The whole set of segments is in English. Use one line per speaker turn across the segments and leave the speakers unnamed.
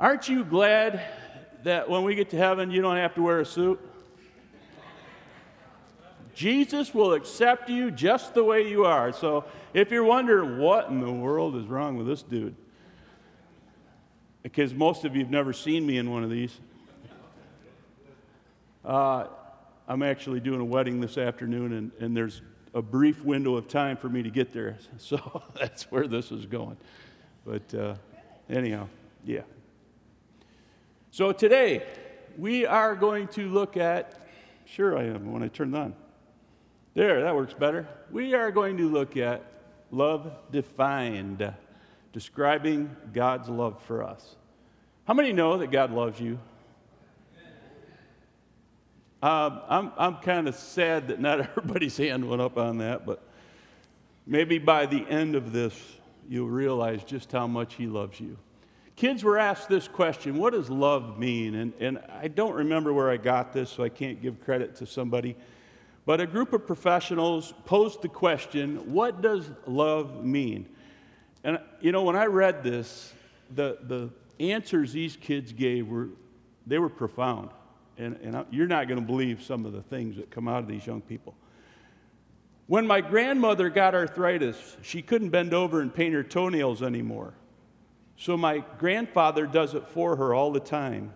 Aren't you glad that when we get to heaven, you don't have to wear a suit? Jesus will accept you just the way you are. So if you're wondering what in the world is wrong with this dude, because most of you have never seen me in one of these, uh, I'm actually doing a wedding this afternoon, and, and there's a brief window of time for me to get there. So that's where this is going. But uh, anyhow, yeah. So today, we are going to look at, sure I am when I turn on. There, that works better. We are going to look at love defined, describing God's love for us. How many know that God loves you? Um, I'm, I'm kind of sad that not everybody's hand went up on that, but maybe by the end of this, you'll realize just how much He loves you. Kids were asked this question What does love mean? And, and I don't remember where I got this, so I can't give credit to somebody. But a group of professionals posed the question What does love mean? And, you know, when I read this, the, the answers these kids gave were, they were profound. And, and you're not going to believe some of the things that come out of these young people. When my grandmother got arthritis, she couldn't bend over and paint her toenails anymore. So my grandfather does it for her all the time,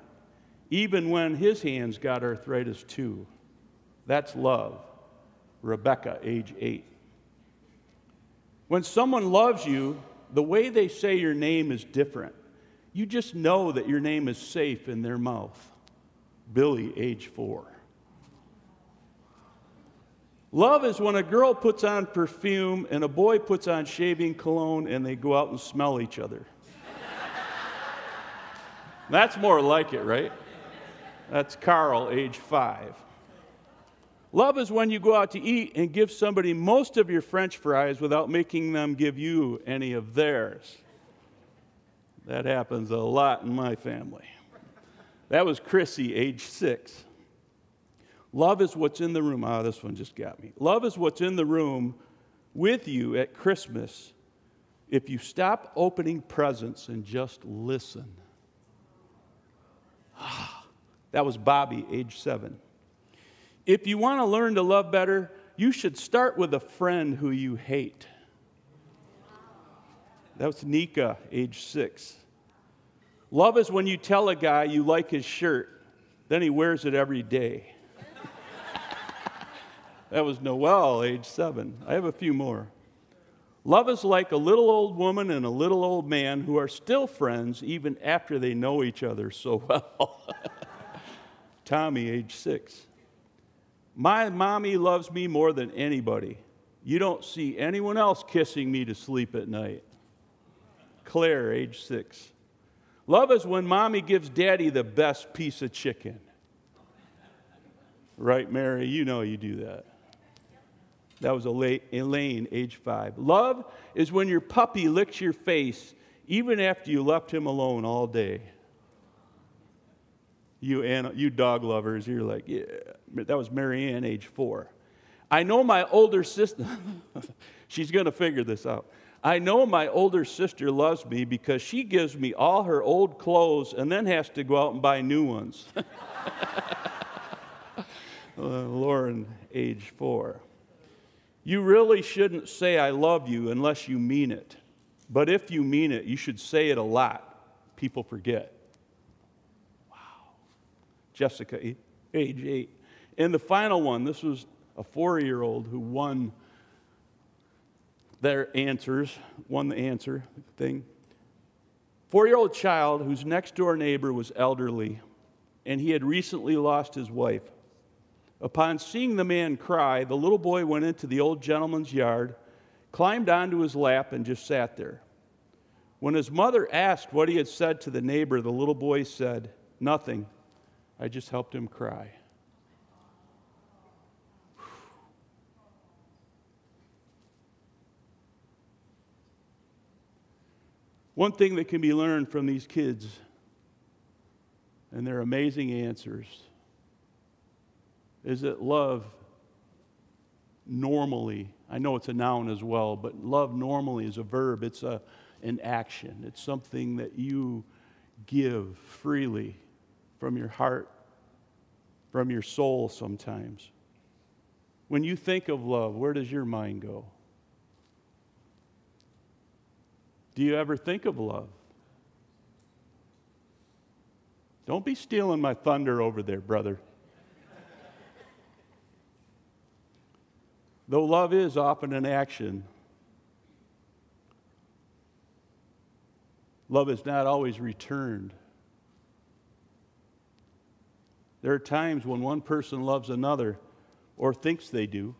even when his hands got arthritis too. That's love. Rebecca, age eight. When someone loves you, the way they say your name is different. You just know that your name is safe in their mouth. Billy, age four. Love is when a girl puts on perfume and a boy puts on shaving cologne and they go out and smell each other. That's more like it, right? That's Carl, age five. Love is when you go out to eat and give somebody most of your french fries without making them give you any of theirs. That happens a lot in my family. That was Chrissy, age six. Love is what's in the room. Ah, oh, this one just got me. Love is what's in the room with you at Christmas if you stop opening presents and just listen. That was Bobby, age seven. If you want to learn to love better, you should start with a friend who you hate. That was Nika, age six. Love is when you tell a guy you like his shirt, then he wears it every day. that was Noel, age seven. I have a few more. Love is like a little old woman and a little old man who are still friends even after they know each other so well. Tommy, age six. My mommy loves me more than anybody. You don't see anyone else kissing me to sleep at night. Claire, age six. Love is when mommy gives daddy the best piece of chicken. Right, Mary? You know you do that. That was Elaine, age five. Love is when your puppy licks your face even after you left him alone all day. You, you dog lovers, you're like, yeah. That was Marianne, age four. I know my older sister, she's going to figure this out. I know my older sister loves me because she gives me all her old clothes and then has to go out and buy new ones. uh, Lauren, age four. You really shouldn't say, I love you unless you mean it. But if you mean it, you should say it a lot. People forget. Wow. Jessica, age eight. And the final one, this was a four year old who won their answers, won the answer thing. Four year old child whose next door neighbor was elderly, and he had recently lost his wife. Upon seeing the man cry, the little boy went into the old gentleman's yard, climbed onto his lap, and just sat there. When his mother asked what he had said to the neighbor, the little boy said, Nothing. I just helped him cry. One thing that can be learned from these kids and their amazing answers is that love normally, I know it's a noun as well, but love normally is a verb. It's a, an action. It's something that you, give freely from your heart, from your soul sometimes. When you think of love, where does your mind go? Do you ever think of love? Don't be stealing my thunder over there, brother. Though love is often an action, love is not always returned. There are times when one person loves another or thinks they do,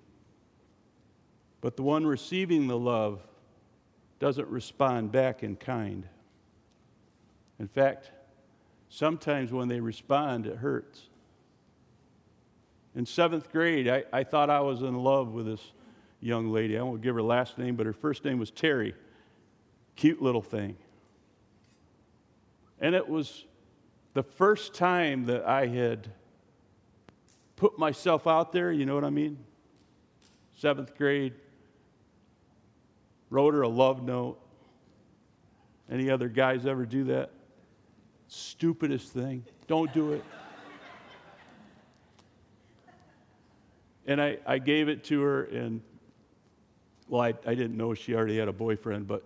but the one receiving the love doesn't respond back in kind. In fact, sometimes when they respond, it hurts. In seventh grade, I, I thought I was in love with this young lady. I won't give her last name, but her first name was Terry. Cute little thing. And it was the first time that I had put myself out there, you know what I mean? Seventh grade, wrote her a love note. Any other guys ever do that? Stupidest thing. Don't do it. And I, I gave it to her, and well, I, I didn't know she already had a boyfriend, but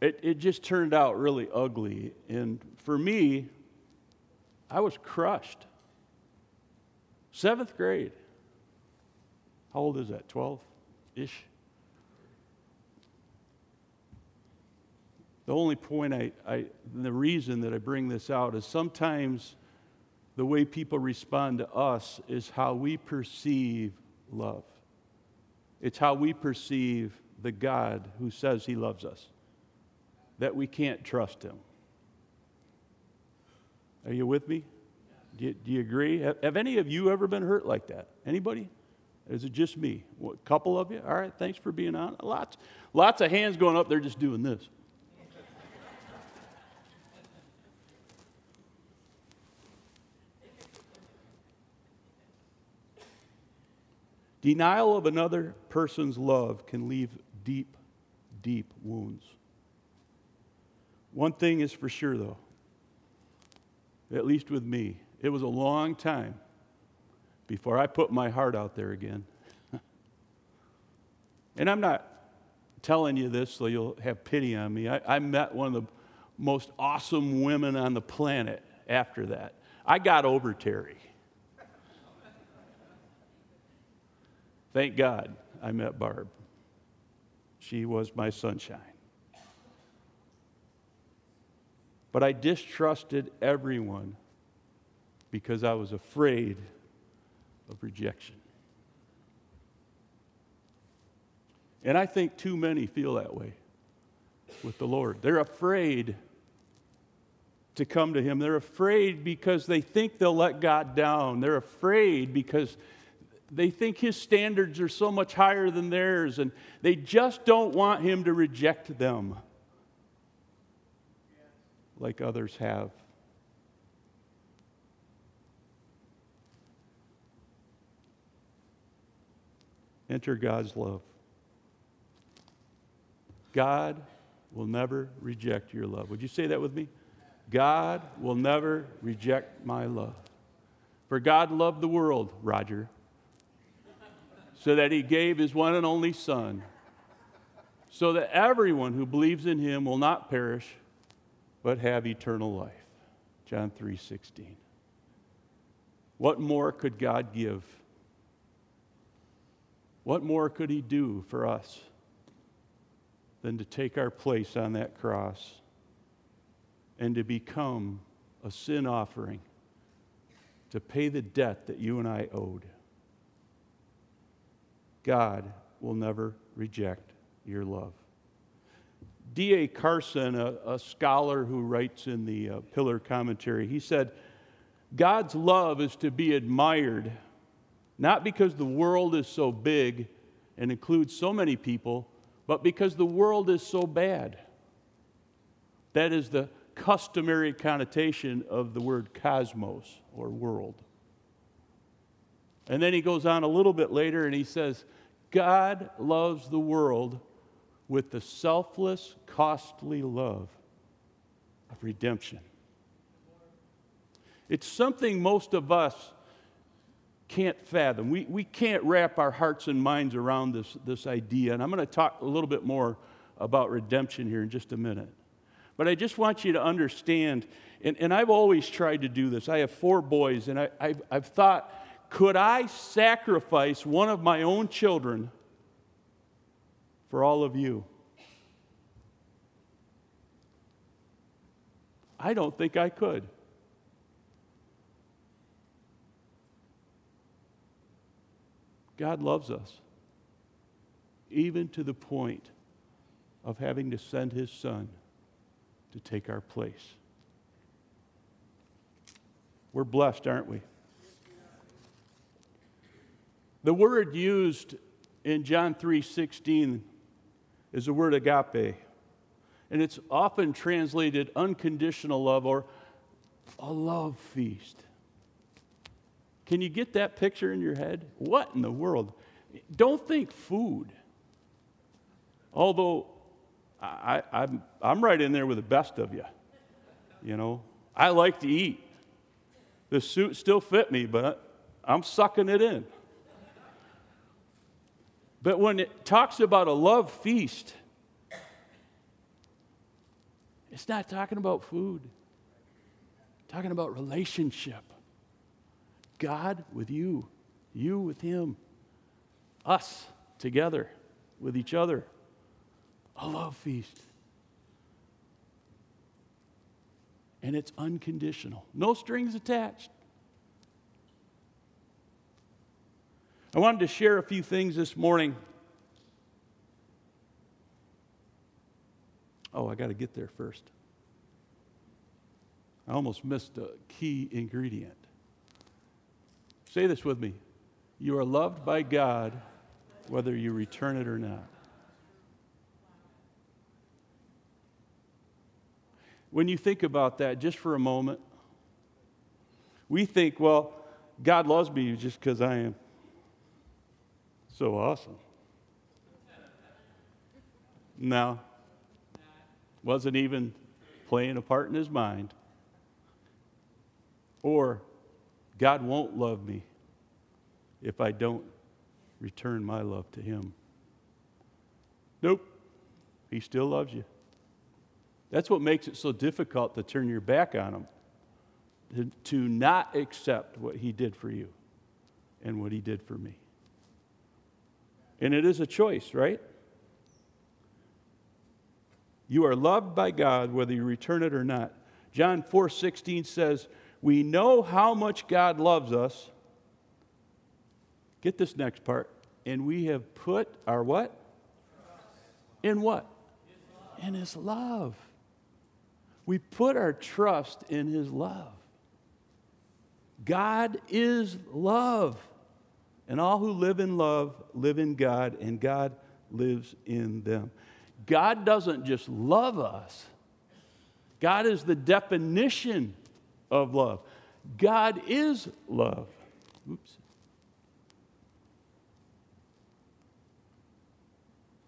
it, it just turned out really ugly. And for me, I was crushed. Seventh grade. How old is that? 12 ish? The only point I, I, the reason that I bring this out is sometimes the way people respond to us is how we perceive love. It's how we perceive the God who says he loves us, that we can't trust him. Are you with me? Do you, do you agree? Have, have, any of you ever been hurt like that? Anybody? Is it just me? A couple of you? All right, thanks for being on. Lots, lots of hands going up. They're just doing this. Denial of another person's love can leave deep, deep wounds. One thing is for sure, though, at least with me, it was a long time before I put my heart out there again. and I'm not telling you this so you'll have pity on me. I, I, met one of the most awesome women on the planet after that. I got over Terry. Thank God I met Barb. She was my sunshine. But I distrusted everyone because I was afraid of rejection. And I think too many feel that way with the Lord. They're afraid to come to Him. They're afraid because they think they'll let God down. They're afraid because they think His standards are so much higher than theirs, and they just don't want Him to reject them like others have. Enter God's love. God will never reject your love. Would you say that with me? God will never reject my love. For God loved the world, Roger, so that he gave his one and only Son, so that everyone who believes in him will not perish, but have eternal life. John 3 16. What more could God give? What more could He do for us than to take our place on that cross and to become a sin offering to pay the debt that you and I owed? God will never reject your love. D.A. Carson, a, a, scholar who writes in the uh, Pillar Commentary, he said, God's love is to be admired not because the world is so big and includes so many people, but because the world is so bad. That is the customary connotation of the word cosmos or world. And then he goes on a little bit later and he says, God loves the world with the selfless, costly love of redemption. It's something most of us can't fathom. We, we can't wrap our hearts and minds around this, this idea. And I'm going to talk a little bit more about redemption here in just a minute. But I just want you to understand, and, and I've always tried to do this. I have four boys, and I, I've, I've thought, could I sacrifice one of my own children for all of you? I don't think I could. God loves us, even to the point of having to send his son to take our place. We're blessed, aren't we? The word used in John 3:16 is the word agape. And it's often translated unconditional love or a love feast. Can you get that picture in your head? What in the world? Don't think food. Although I, I'm, I'm right in there with the best of you. You know, I like to eat. The suit still fit me, but I'm sucking it in. But when it talks about a love feast, it's not talking about food. It's talking about relationship. God with you, you with Him, us together with each other. A love feast. And it's unconditional, no strings attached. I wanted to share a few things this morning. Oh, I got to get there first. I almost missed a key ingredient. Say this with me. You are loved by God whether you return it or not. When you think about that just for a moment, we think, well, God loves me just because I am so awesome. No, wasn't even playing a part in his mind. Or God won't love me if I don't return my love to Him. Nope, He still loves you. That's what makes it so difficult to turn your back on Him, to, to not accept what He did for you and what He did for me. And it is a choice, right? You are loved by God whether you return it or not. John 4:16 says, we know how much God loves us. Get this next part. And we have put our what? In what? In His love. We put our trust in His love. God is love. And all who live in love live in God, and God lives in them. God doesn't just love us, God is the definition of love. God is love. Oops.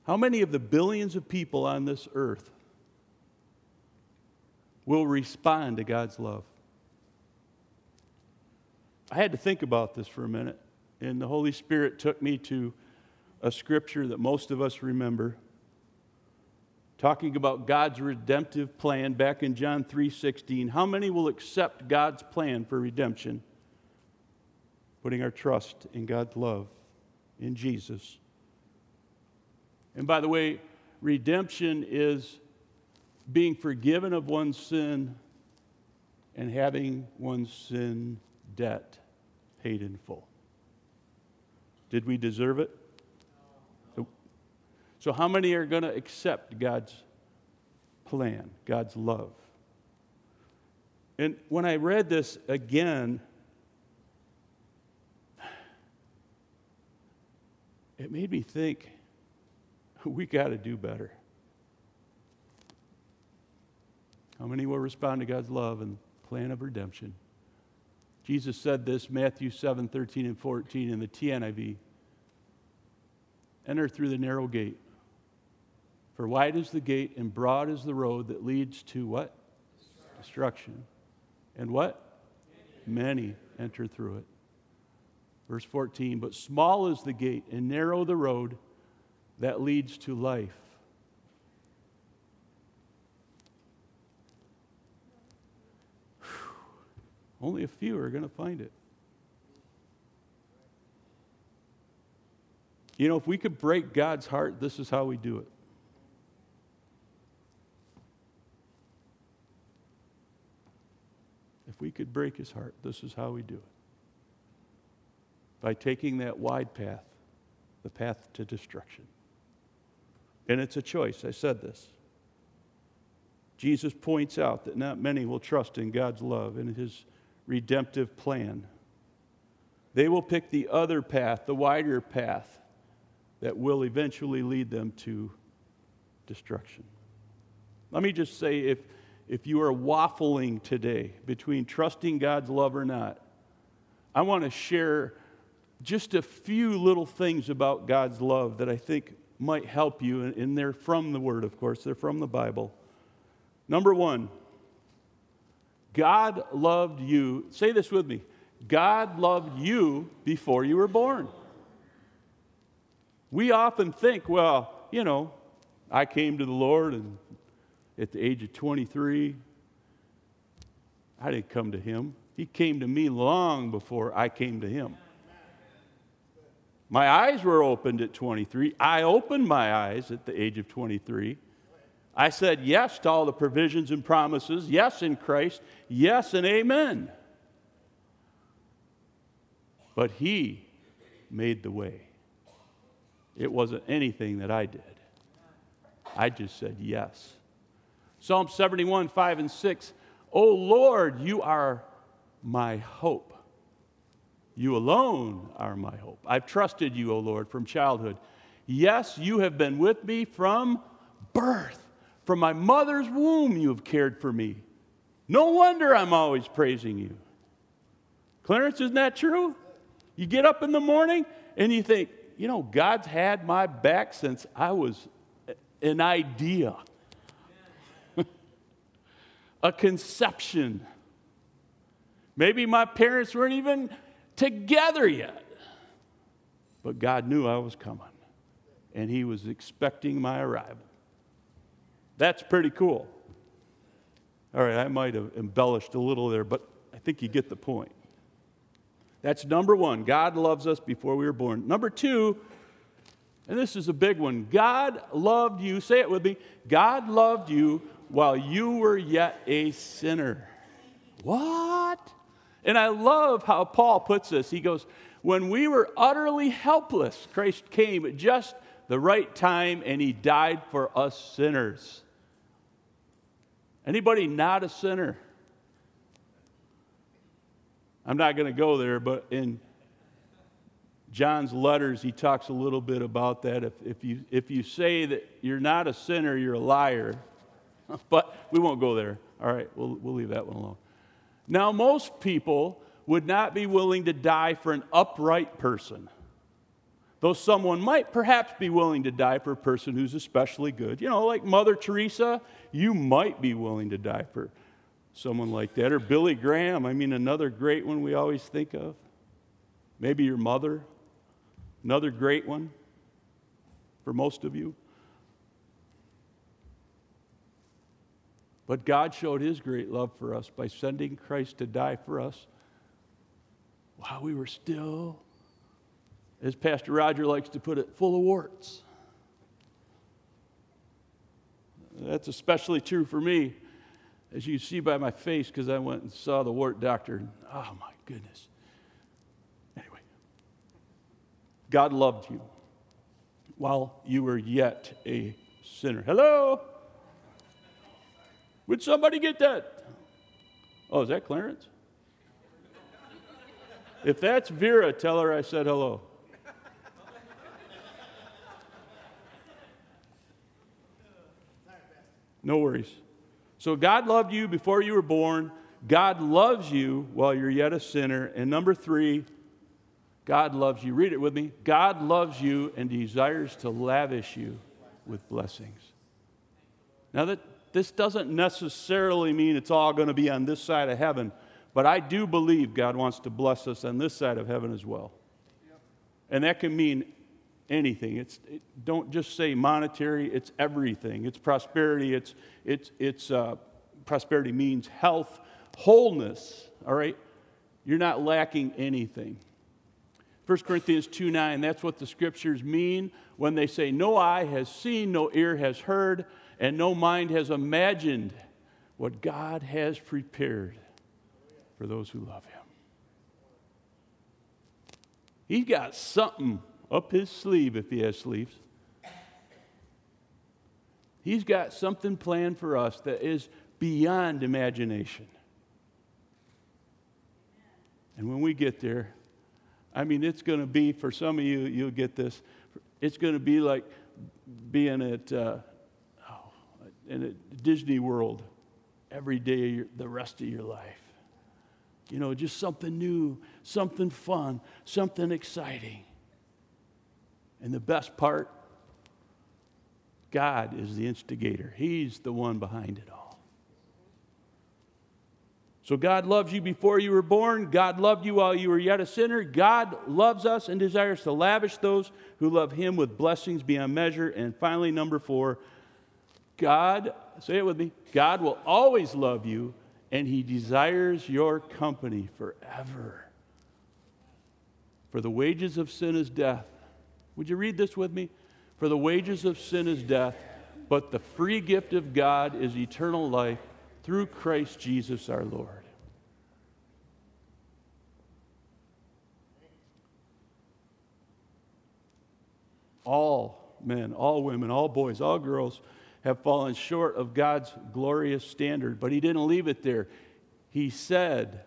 How many of the billions of people on this earth will respond to God's love? I had to think about this for a minute, and the Holy Spirit took me to a scripture that most of us remember talking about God's redemptive plan back in John 3:16. How many will accept God's plan for redemption? Putting our trust in God's love in Jesus. And by the way, redemption is being forgiven of one's sin and having one's sin debt paid in full. Did we deserve it? So, how many are going to accept God's plan, God's love? And when I read this again, it made me think we got to do better. How many will respond to God's love and plan of redemption? Jesus said this, Matthew 7 13 and 14 in the TNIV. Enter through the narrow gate. For wide is the gate and broad is the road that leads to what? Destruction. And what? Many enter through it. Verse 14, but small is the gate and narrow the road that leads to life. Only a few are going to find it. You know, if we could break God's heart, this is how we do it. If we could break his heart, this is how we do it. By taking that wide path, the path to destruction. And it's a choice. I said this. Jesus points out that not many will trust in God's love and his redemptive plan. They will pick the other path, the wider path, that will eventually lead them to destruction. Let me just say if, if you are waffling today between trusting God's love or not, I want to share just a few little things about God's love that I think might help you, and they're from the Word, of course, they're from the Bible. Number one, God loved you. Say this with me God loved you before you were born. We often think, well, you know, I came to the Lord and at the age of 23, I didn't come to him. He came to me long before I came to him. My eyes were opened at 23. I opened my eyes at the age of 23. I said yes to all the provisions and promises, yes in Christ, yes and amen. But He made the way. It wasn't anything that I did. I just said yes. Psalm 71, 5 and 6. Oh Lord, you are my hope. You alone are my hope. I've trusted you, O Lord, from childhood. Yes, you have been with me from birth. From my mother's womb, you have cared for me. No wonder I'm always praising you. Clarence, isn't that true? You get up in the morning and you think, you know, God's had my back since I was an idea, a conception. Maybe my parents weren't even together yet, but God knew I was coming and He was expecting my arrival. That's pretty cool. All right, I might have embellished a little there, but I think you get the point. That's number one. God loves us before we were born. Number two, and this is a big one God loved you, say it with me God loved you while you were yet a sinner. What? And I love how Paul puts this. He goes, When we were utterly helpless, Christ came at just the right time and he died for us sinners. Anybody not a sinner? I'm not going to go there, but in John's letters, he talks a little bit about that. If, if, you, if you say that you're not a sinner, you're a liar. but we won't go there. All right, we'll, we'll leave that one alone. Now, most people would not be willing to die for an upright person, though someone might perhaps be willing to die for a person who's especially good. You know, like Mother Teresa, you might be willing to die for someone like that. Or Billy Graham, I mean, another great one we always think of. Maybe your mother, another great one for most of you. But God showed his great love for us by sending Christ to die for us while we were still, as Pastor Roger likes to put it, full of warts. That's especially true for me as you see by my face, because I went and saw the wart doctor. Oh my goodness. Anyway, God loved you while you were yet a sinner. Hello? Would somebody get that? Oh, is that Clarence? If that's Vera, tell her I said hello. No worries. So God loved you before you were born. God loves you while you're yet a sinner. And number three, God loves you. Read it with me. God loves you and desires to lavish you with blessings. Now, that this doesn't necessarily mean it's all going to be on this side of heaven, but I do believe God wants to bless us on this side of heaven as well. And that can mean anything. It's, it, don't just say monetary, it's everything. It's prosperity, it's, it's, it's uh, prosperity means health, wholeness, all right? You're not lacking anything. 1 Corinthians 2 9, that's what the scriptures mean when they say, No eye has seen, no ear has heard, and no mind has imagined what God has prepared for those who love Him. He's got something up his sleeve if he has sleeves. He's got something planned for us that is beyond imagination. And when we get there, I mean, it's going to be, for some of you, you'll get this, it's going to be like being at, uh, oh, in Disney World every day the rest of your life. You know, just something new, something fun, something exciting. And the best part, God is the instigator. He's the one behind it all. So God loves you before you were born. God loved you while you were yet a sinner. God loves us and desires to lavish those who love him with blessings beyond measure. And finally, number four, God, say it with me, God will always love you and he desires your company forever. For the wages of sin is death would you read this with me? For the wages of sin is death, but the free gift of God is eternal life through Christ Jesus our Lord. All men, all women, all boys, all girls have fallen short of God's glorious standard, but He didn't leave it there. He said,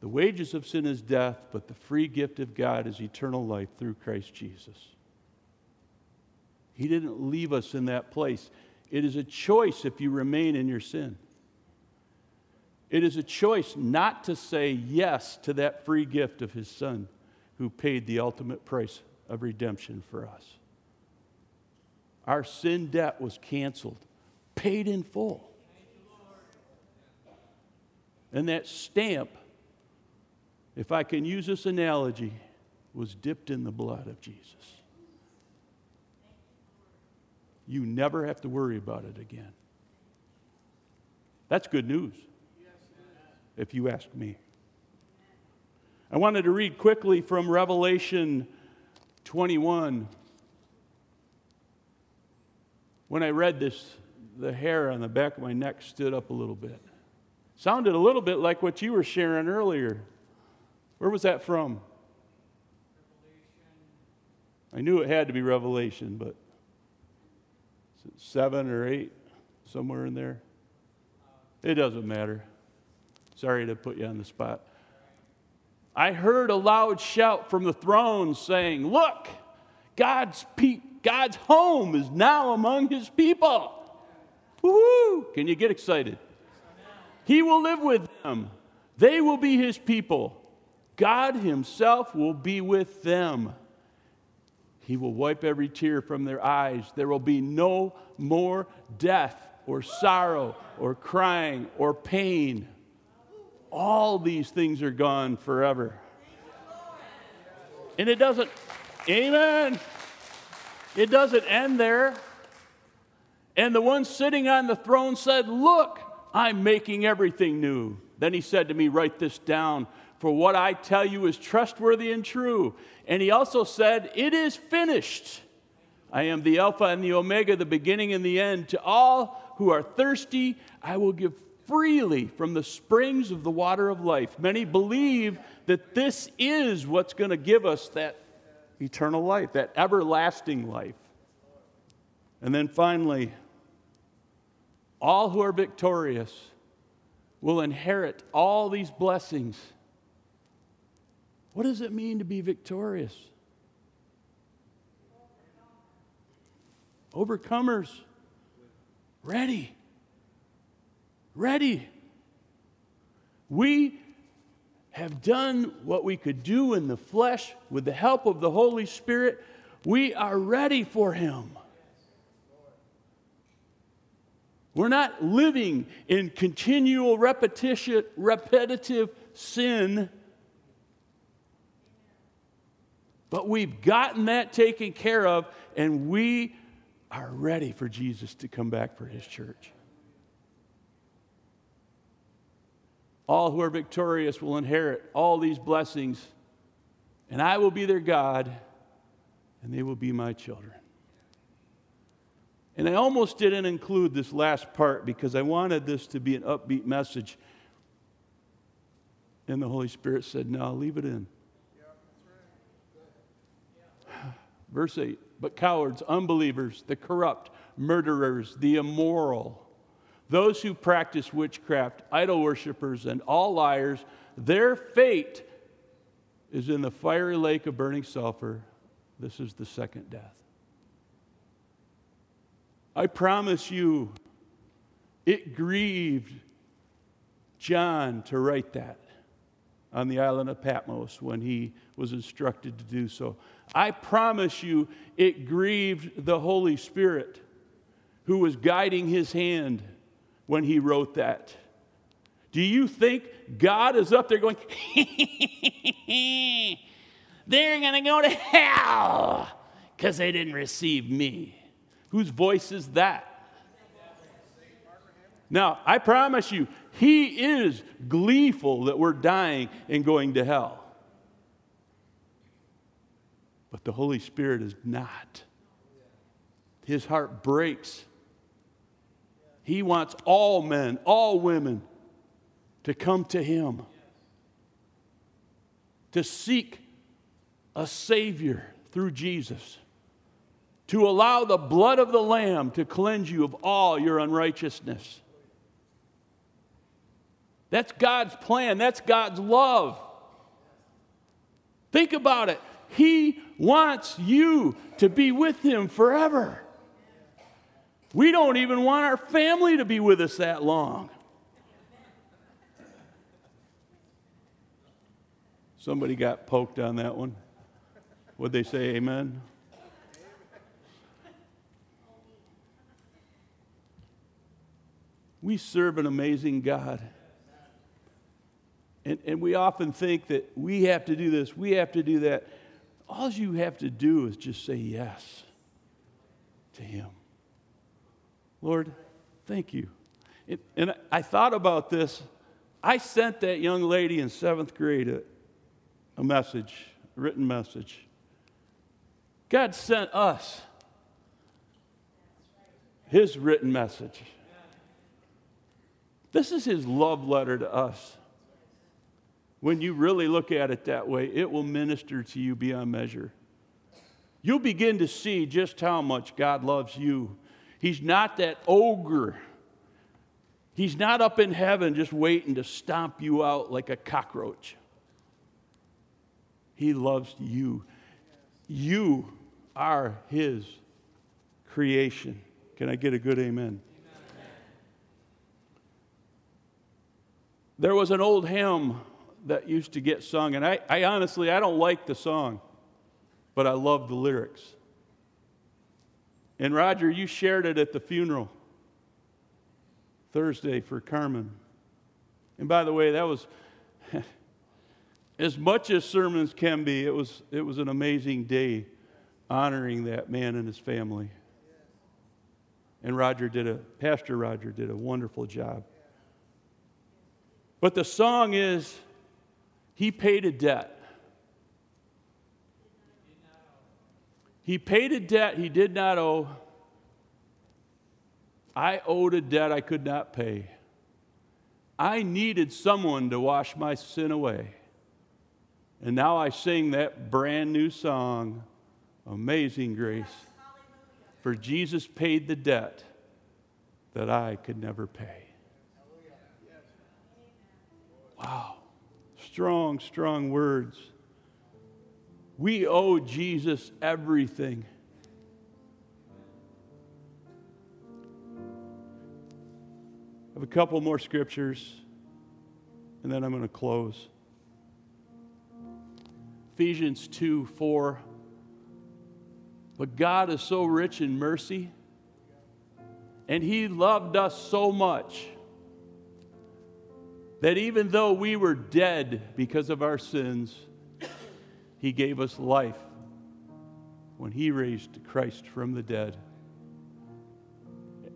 The wages of sin is death, but the free gift of God is eternal life through Christ Jesus. He didn't leave us in that place. It is a choice if you remain in your sin. It is a choice not to say yes to that free gift of His Son who paid the ultimate price of redemption for us. Our sin debt was canceled, paid in full. And that stamp, if I can use this analogy, was dipped in the blood of Jesus you never have to worry about it again. That's good news, if you ask me. I wanted to read quickly from Revelation 21. When I read this, the hair on the back of my neck stood up a little bit. Sounded a little bit like what you were sharing earlier. Where was that from? Revelation. I knew it had to be Revelation, but seven or eight, somewhere in there. It doesn't matter. Sorry to put you on the spot. I heard a loud shout from the throne saying, Look, God's, pe- God's home is now among his people. Woohoo! Can you get excited? He will live with them, they will be his people. God himself will be with them. He will wipe every tear from their eyes. There will be no more death or sorrow or crying or pain. All these things are gone forever. And it doesn't, amen. It doesn't end there. And the one sitting on the throne said, Look, I'm making everything new. Then he said to me, Write this down for what I tell you is trustworthy and true. And he also said, It is finished. I am the Alpha and the Omega, the beginning and the end. To all who are thirsty, I will give freely from the springs of the water of life. Many believe that this is what's going to give us that eternal life, that everlasting life. And then finally, all who are victorious will inherit all these blessings what does it mean to be victorious? Overcomers. Ready. Ready. We have done what we could do in the flesh with the help of the Holy Spirit. We are ready for Him. We're not living in continual repetition, repetitive sin. But we've gotten that taken care of, and we are ready for Jesus to come back for his church. All who are victorious will inherit all these blessings, and I will be their God, and they will be my children. And I almost didn't include this last part because I wanted this to be an upbeat message. And the Holy Spirit said, No, leave it in. Verse 8 But cowards, unbelievers, the corrupt, murderers, the immoral, those who practice witchcraft, idol worshippers, and all liars, their fate is in the fiery lake of burning sulfur. This is the second death. I promise you, it grieved John to write that on the island of Patmos when he was instructed to do so. I promise you, it grieved the Holy Spirit who was guiding his hand when he wrote that. Do you think God is up there going, they're going to go to hell because they didn't receive me? Whose voice is that? Now, I promise you, he is gleeful that we're dying and going to hell. But the Holy Spirit is not. His heart breaks. He wants all men, all women to come to Him, to seek a Savior through Jesus, to allow the blood of the Lamb to cleanse you of all your unrighteousness. That's God's plan. That's God's love. Think about it. He wants you to be with Him forever. We don't even want our family to be with us that long. Somebody got poked on that one. Would they say amen? We serve an amazing God. And, and we often think that we have to do this, we have to do that. All you have to do is just say yes to Him. Lord, thank you. And, I thought about this. I sent that young lady in seventh grade a, a message, a written message. God sent us His written message. This is His love letter to us when you really look at it that way, it will minister to you beyond measure. You'll begin to see just how much God loves you. He's not that ogre. He's not up in heaven just waiting to stomp you out like a cockroach. He loves you. You are His creation. Can I get a good amen? amen? There was an old hymn that used to get sung, and I, I honestly, I don't like the song, but I love the lyrics. And Roger, you shared it at the funeral Thursday for Carmen. And by the way, that was as much as sermons can be, it was, it was an amazing day honoring that man and his family. And Roger did a, Pastor Roger did a wonderful job. But the song is, he paid a debt. He paid a debt he did not owe. I owed a debt I could not pay. I needed someone to wash my sin away. And now I sing that brand new song, Amazing Grace. For Jesus paid the debt that I could never pay. Wow strong, strong words. We owe Jesus everything. I have a couple more scriptures, and then I'm going to close. Ephesians 2 4. But God is so rich in mercy, And He loved us so much that even though we were dead because of our sins, He gave us life when He raised Christ from the dead.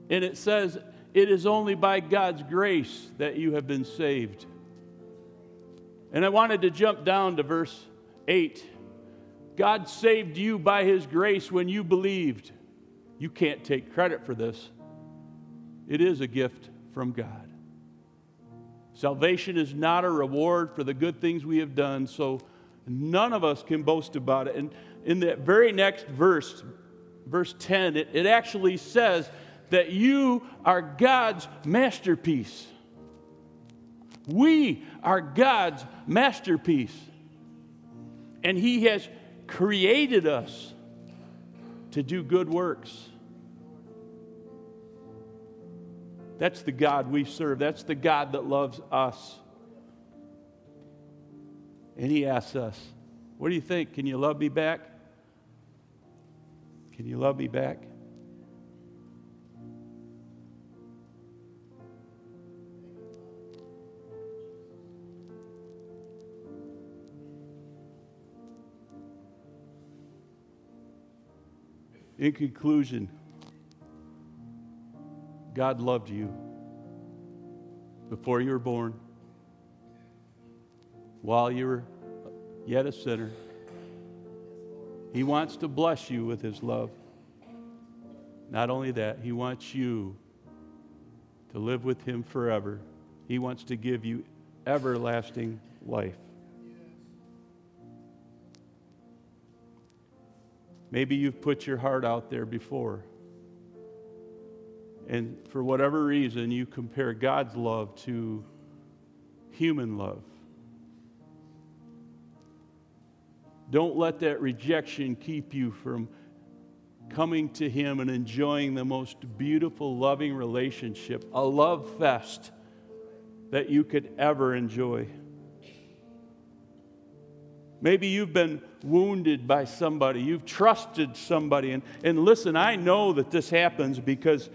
And it says, it is only by God's grace that you have been saved. And I wanted to jump down to verse 8. God saved you by His grace when you believed. You can't take credit for this, it is a gift from God. Salvation is not a reward for the good things we have done, so none of us can boast about it. And in that very next verse, verse 10, it, it actually says that you are God's masterpiece. We are God's masterpiece. And He has created us to do good works. That's the God we serve. That's the God that loves us. And He asks us, What do you think? Can you love me back? Can you love me back? In conclusion, God loved you before you were born, while you were yet a sinner. He wants to bless you with His love. Not only that, He wants you to live with Him forever. He wants to give you everlasting life. Maybe you've put your heart out there before. And for whatever reason, you compare God's love to human love. Don't let that rejection keep you from coming to Him and enjoying the most beautiful, loving relationship, a love fest that you could ever enjoy. Maybe you've been wounded by somebody, you've trusted somebody. And, and listen, I know that this happens because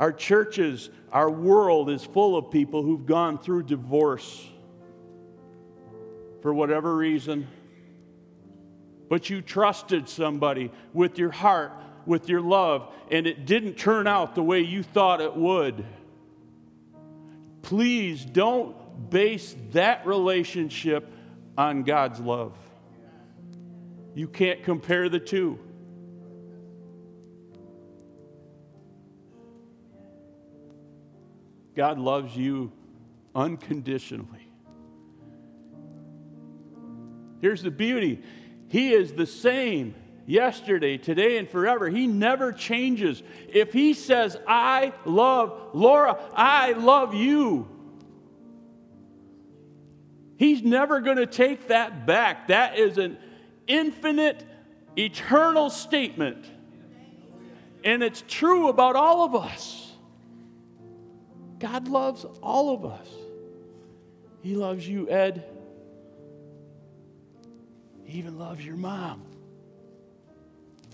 our churches, our world is full of people who've gone through divorce for whatever reason. But you trusted somebody with your heart, with your love, and it didn't turn out the way you thought it would. Please don't base that relationship on God's love. You can't compare the two. God loves you unconditionally. Here's the beauty He is the same yesterday, today, and forever. He never changes. If He says, I love Laura, I love you, He's never going to take that back. That is an infinite, eternal statement. And it's true about all of us. God loves all of us. He loves you, Ed. He even loves your mom.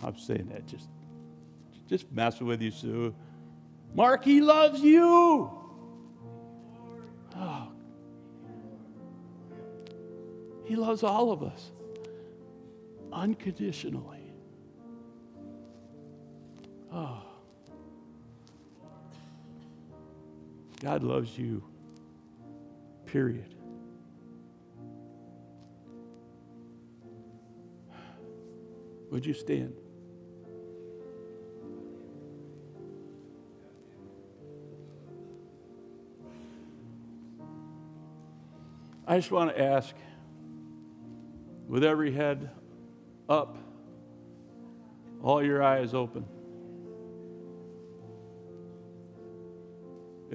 I'm saying that just, just messing with you, Sue. Mark, he loves you. Oh, he loves all of us unconditionally. Oh. God loves you, period. Would you stand? I just want to ask with every head up, all your eyes open.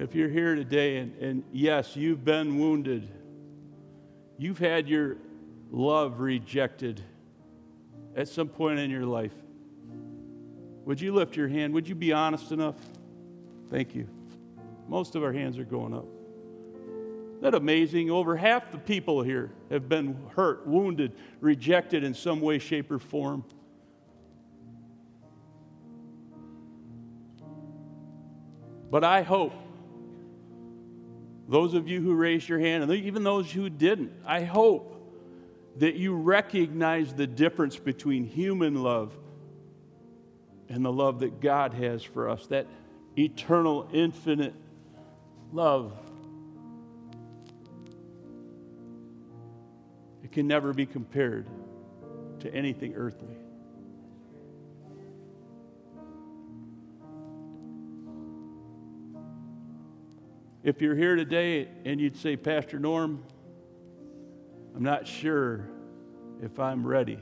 If you're here today and, and yes, you've been wounded, you've had your love rejected at some point in your life, would you lift your hand? Would you be honest enough? Thank you. Most of our hands are going up that amazing? Over half the people here have been hurt, wounded, rejected in some way, shape, or form. But I hope those of you who raised your hand, and even those who didn't, I hope that you recognize the difference between human love and the love that God has for us, that eternal, infinite love. It can never be compared to anything earthly. If you're here today and you'd say, Pastor Norm, I'm not sure if I'm ready.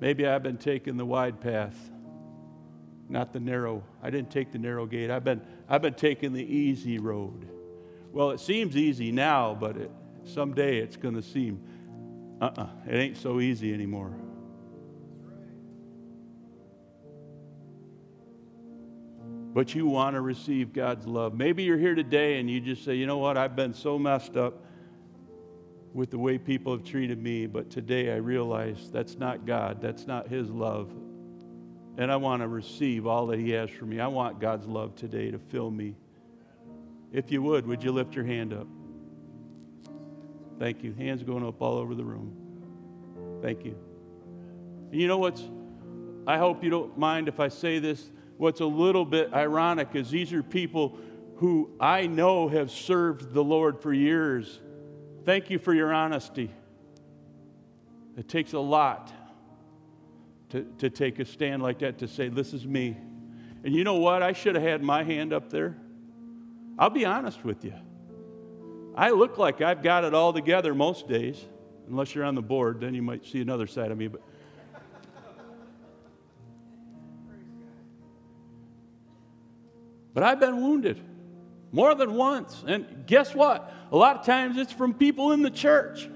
Maybe I've been taking the wide path, not the narrow. I didn't take the narrow gate. I've been, I've been taking the easy road. Well, it seems easy now, but it, someday it's going to seem, uh uh-uh, uh, it ain't so easy anymore. But you want to receive God's love. Maybe you're here today and you just say, you know what, I've been so messed up with the way people have treated me, but today I realize that's not God, that's not His love. And I want to receive all that He has for me. I want God's love today to fill me. If you would, would you lift your hand up? Thank you. Hands going up all over the room. Thank you. And you know what's, I hope you don't mind if I say this what's a little bit ironic is these are people who I know have served the Lord for years. Thank you for your honesty. It takes a lot to, to take a stand like that to say, This is me. And you know what? I should have had my hand up there. I'll be honest with you. I look like I've got it all together most days, unless you're on the board, then you might see another side of me. But But I've been wounded more than once. And guess what? A lot of times it's from people in the church.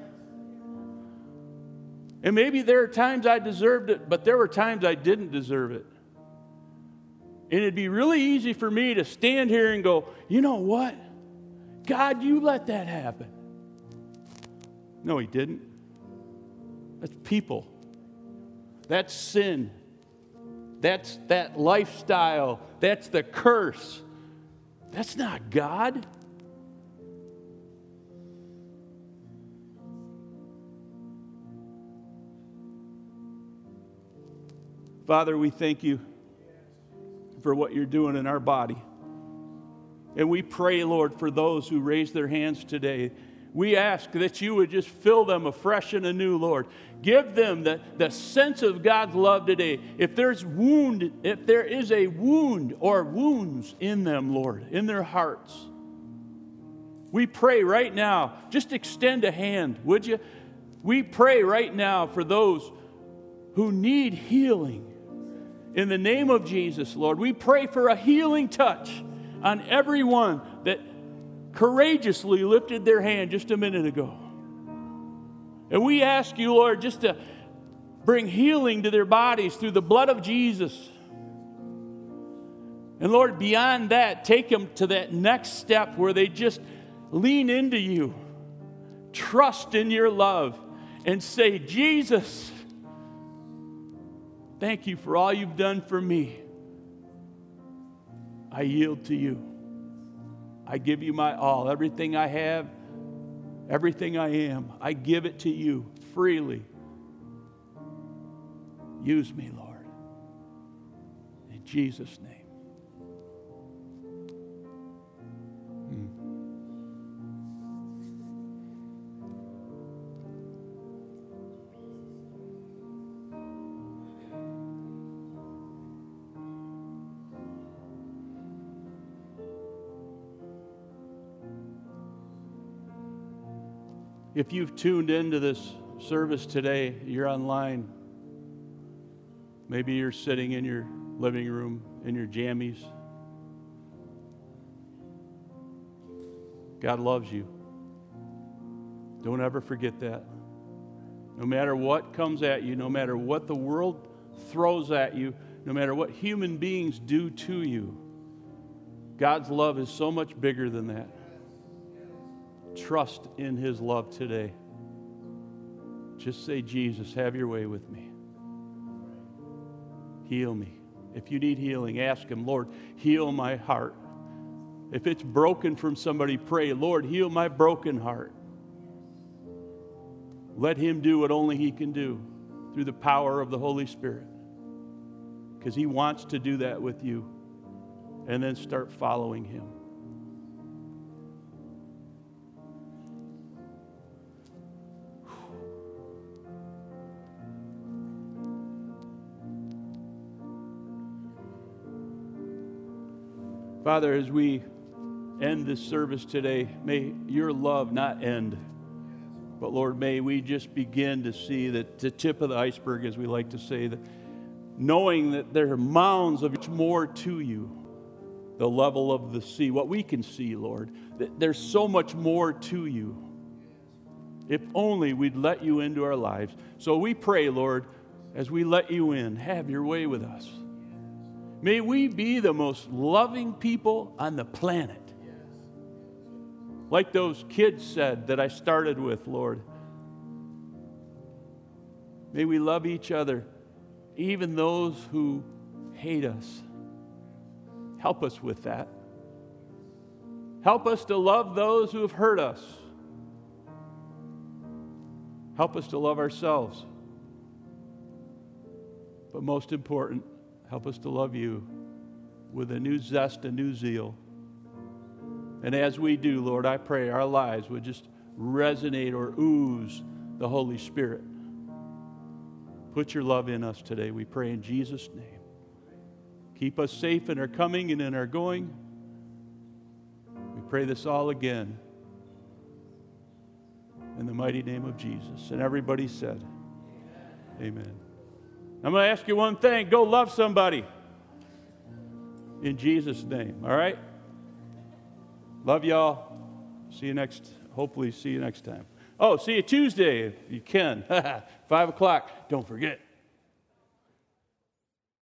And maybe there are times I deserved it, but there were times I didn't deserve it. And it'd be really easy for me to stand here and go, you know what? God, you let that happen. No, He didn't. That's people. That's sin. That's that lifestyle. That's the curse. That's not God. Father, we thank you for what you're doing in our body. And we pray, Lord, for those who raise their hands today we ask that you would just fill them afresh and anew, Lord. Give them the, the sense of God's love today. If there's wound, if there is a wound or wounds in them, Lord, in their hearts, we pray right now, just extend a hand, would you? We pray right now for those who need healing. In the name of Jesus, Lord, we pray for a healing touch on everyone that courageously lifted their hand just a minute ago. And we ask you, Lord, just to bring healing to their bodies through the blood of Jesus. And Lord, beyond that, take them to that next step where they just lean into you, trust in your love, and say, Jesus, thank you for all you've done for me. I yield to you. I give you my all. Everything I have, everything I am, I give it to you freely. Use me, Lord. In Jesus' name. If you've tuned into this service today, you're online. Maybe you're sitting in your living room in your jammies. God loves you. Don't ever forget that. No matter what comes at you, no matter what the world throws at you, no matter what human beings do to you, God's love is so much bigger than that trust in his love today. Just say, Jesus, have your way with me. heal me. If you need healing, ask Him, Lord, heal my heart. If it's broken from somebody, pray, Lord, heal my broken heart. Let Him do what only He can do through the power of the Holy Spirit. Because He wants to do that with you. And then start following Him. Father, as we end this service today, may your love not end. But Lord, may we just begin to see that the tip of the iceberg, as we like to say, that knowing that there are mounds of much more to you, the level of the sea, what we can see, Lord, that there's so much more to you. If only we'd let you into our lives. So we pray, Lord, as we let you in, have your way with us. May we be the most loving people on the planet. Like those kids said that I started with, Lord. May we love each other, even those who hate us. Help us with that. Help us to love those who have hurt us. Help us to love ourselves. But most important, Help us to love you with a new zest, a new zeal. And as we do, Lord, I pray our lives would just resonate or ooze the Holy Spirit. Put your love in us today, we pray in Jesus' name. Keep us safe in our coming and in our going. We pray this all again in the mighty name of Jesus. And everybody said, Amen. Amen. I'm going to ask you one thing go love somebody in Jesus' name, all right? Love y'all. See you next, hopefully, see you next time. Oh, see you Tuesday if you can. Five o'clock. Don't forget.